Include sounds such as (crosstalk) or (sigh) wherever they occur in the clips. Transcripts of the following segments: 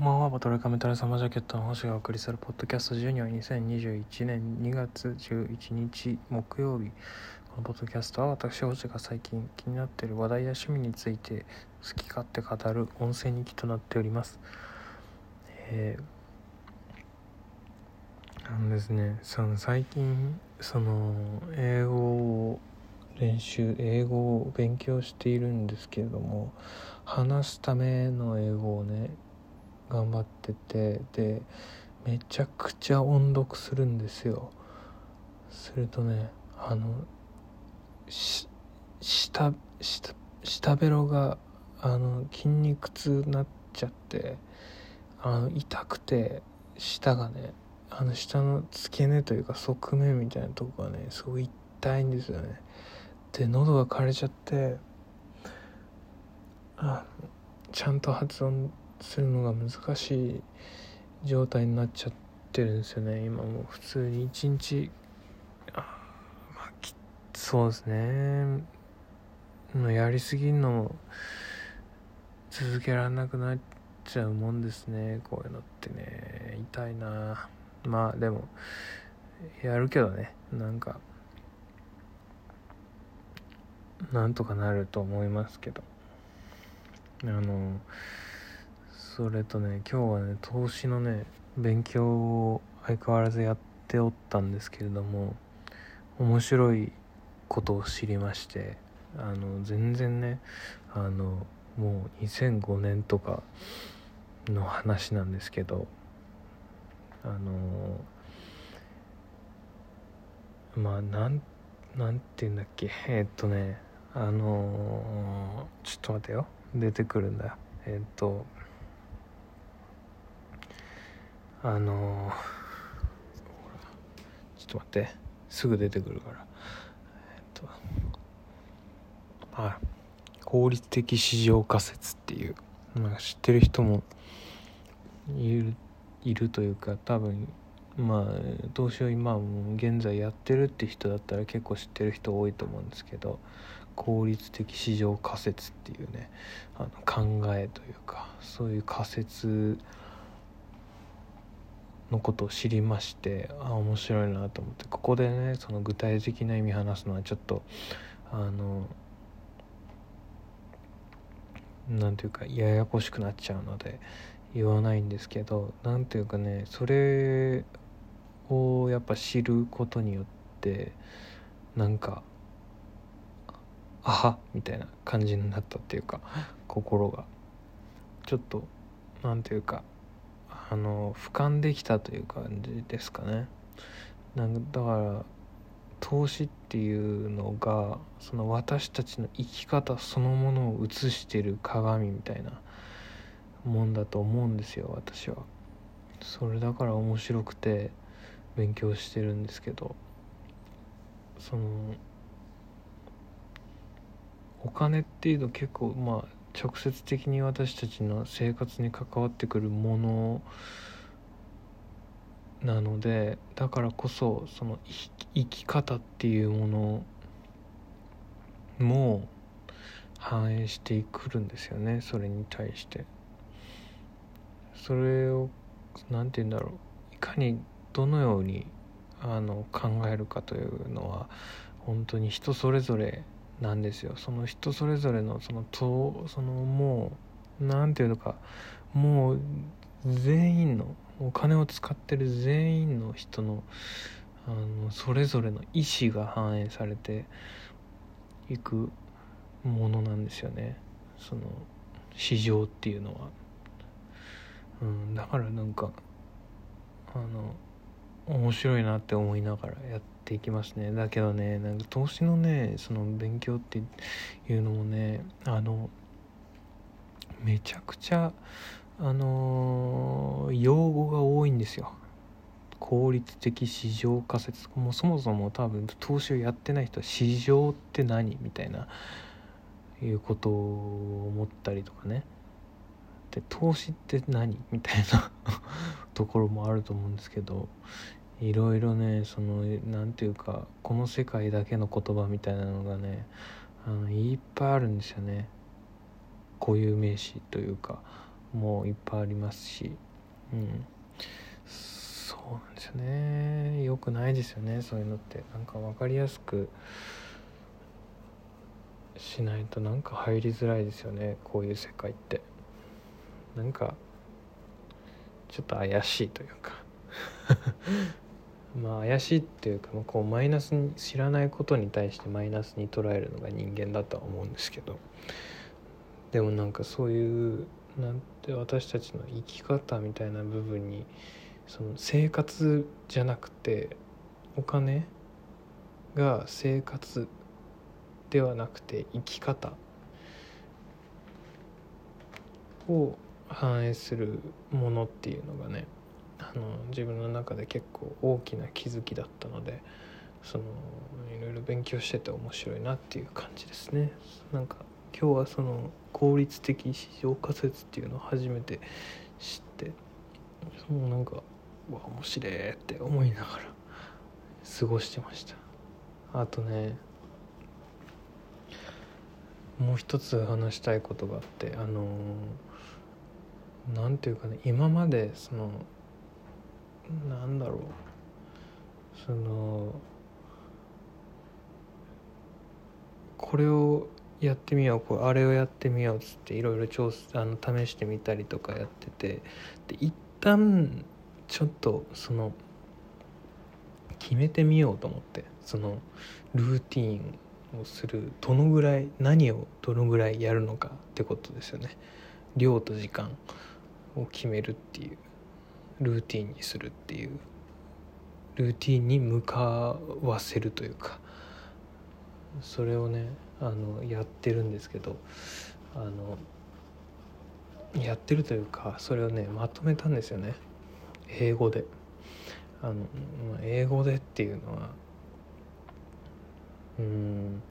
こんばんは、バトルカメタルサマージャケットの星がお送りするポッドキャスト12は2021年2月11日木曜日。このポッドキャストは私、星が最近気になっている話題や趣味について好き勝手語る音声日記となっております。えー、あのですね、その最近、その英語を練習、英語を勉強しているんですけれども、話すための英語をね、頑張っててでめちゃくちゃ音読するんですよ。するとねあのし下下下ベロがあの筋肉痛になっちゃってあの痛くて舌がねあの下の付け根というか側面みたいなとこがねすごい痛いんですよね。で喉が枯れちゃってあちゃんと発音するのが難しい状態になっちゃってるんですよね。今もう普通に一日。あまあきそうですね。やりすぎんのも続けられなくなっちゃうもんですね。こういうのってね。痛いな。まあでもやるけどね。なんかなんとかなると思いますけど。あのそれとね今日はね投資のね勉強を相変わらずやっておったんですけれども面白いことを知りましてあの全然ねあのもう2005年とかの話なんですけどあのまあなんなんて言うんだっけえー、っとねあのちょっと待てよ。出てくるんだ。えー、っとあのちょっと待って。すぐ出てくるから。えっとあ効率的市場仮説っていう。なんか知ってる人もいるいるというか多分まあどうしよう今現在やってるって人だったら結構知ってる人多いと思うんですけど効率的市場仮説っていうねあの考えというかそういう仮説のことを知りましてあ面白いなと思ってここでねその具体的な意味話すのはちょっとあのなんていうかややこしくなっちゃうので言わないんですけどなんていうかねそれをやっぱ知ることによってなんかあはみたいな感じになったっていうか心が。ちょっとなんていうかあの俯瞰できたという感じですかね。なんだから投資っていうのがその私たちの生き方そのものを映してる鏡みたいなもんだと思うんですよ私は。それだから面白くて勉強してるんですけど。そのお金っていうと結構まあ直接的に私たちの生活に関わってくるものなのでだからこそその生き方っていうものも反映してくるんですよねそれに対して。それを何て言うんだろう。いかにどのようにあの考えるかというのは本当に人それぞれなんですよ。その人それぞれのそのとそのもう何て言うのかもう全員のお金を使ってる全員の人のあのそれぞれの意思が反映されていくものなんですよね。その市場っていうのは、うん、だからなんかあの面白いなって思いながらやってていきますね。だけどねなんか投資のねその勉強っていうのもねあのめちゃくちゃあの、用語が多いんですよ。効率的市場仮説。もうそもそも多分投資をやってない人は市場って何？みたいないうことを思ったりとかね。で投資って何？みたいな (laughs) ところもあると思うんですけど。いろいろねその何て言うかこの世界だけの言葉みたいなのがねあのいっぱいあるんですよね。固有名詞というかもういっぱいありますし。うん。そうなんですよね。よくないですよねそういうのって。なんか分かりやすくしないとなんか入りづらいですよねこういう世界って。なんかちょっと怪しいというか。まあ怪しいっていうか、まあ、こうマイナスに知らないことに対してマイナスに捉えるのが人間だとは思うんですけど。でもなんかそういうなんて私たちの生き方みたいな部分にその生活じゃなくてお金が生活ではなくて生き方を反映するものっていうのがねあの自分の中で結構大きな気づきだったのでそのいろいろ勉強してて面白いなっていう感じですね。なんか今日はその効率的市場仮説っていうのを初めて知ってもうなんかわ面白いって思いながら過ごしてました。あとねもう一つ話したいことがあってあの何ていうかね今までそのなんだろうそのこれをやってみようこれあれをやってみようっつっていろいろ調あの試してみたりとかやっててで一旦ちょっとその決めてみようと思ってそのルーティンをするどのぐらい何をどのぐらいやるのかってことですよね。量と時間を決めるっていうルーティンにするっていう。ルーティンに向かわせるというかそれをねあのやってるんですけどあのやってるというかそれをねまとめたんですよね。英語で。あの英語でっていうのはうん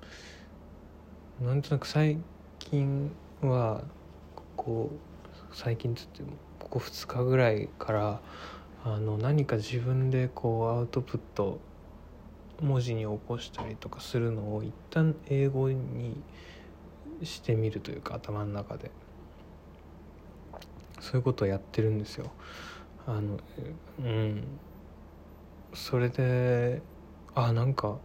なんとなく最近はこう最近つってもここ2日ぐらいからあの何か自分でこうアウトプット文字に起こしたりとかするのを一旦英語にしてみるというか頭の中でそういうことをやってるんですよ。あのうんそれであなんか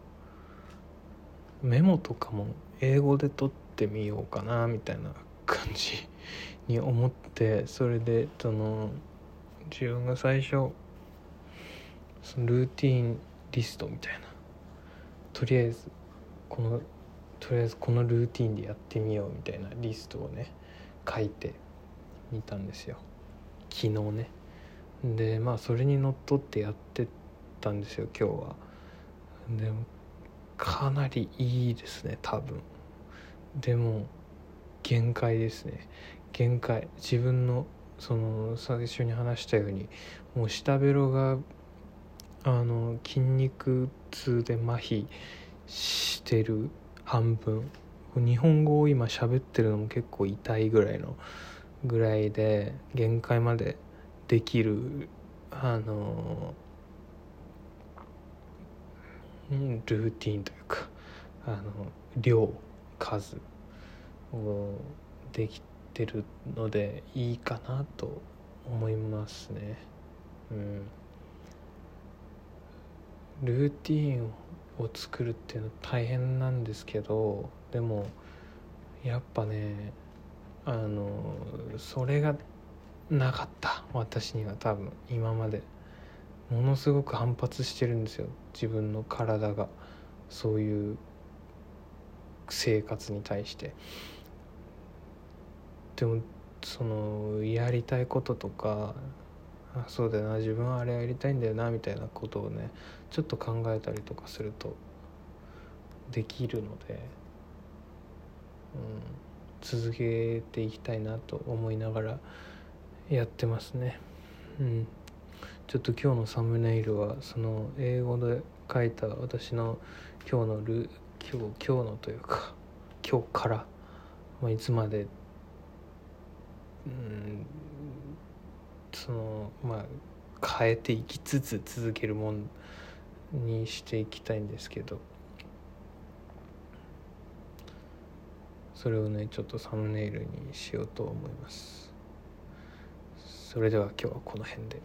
メモとかも英語で取ってみようかなみたいな感じに思ってそれでその自分が最初そのルーティンリストみたいな。とりあえずこのとりあえずこのルーティンでやってみようみたいなリストをね書いてみたんですよ。昨日ね。でまあそれにのっとってやってたんですよ今日は。でもかなりいいですね多分。でも限界ですね。限界。自分のその最初に話したようにもう下ベロがあの筋肉痛で麻痺してる半分。日本語を今喋ってるのも結構痛いぐらいのぐらいで限界までできるあのルーティンというかあの量数をできてるのでいいかなと思いますね。うん。ルーティンを作るっていうのは大変なんですけどでもやっぱねあのそれがなかった。私には多分今まで。ものすごく反発してるんですよ。自分の体が。そういう生活に対して。でもそのやりたいこととかあそうだよな自分はあれやりたいんだよなみたいなことをねちょっと考えたりとかするとできるので、うん、続けていきたいなと思いながらやってますね。うん、ちょっと今日のサムネイルはその英語で書いた私の今日のル今日今日のというか今日から、まあ、いつまでうんそのまあ変えていきつつ続けるもんにしていきたいんですけどそれをねちょっとサムネイルにしようと思いますそれでは今日はこの辺で。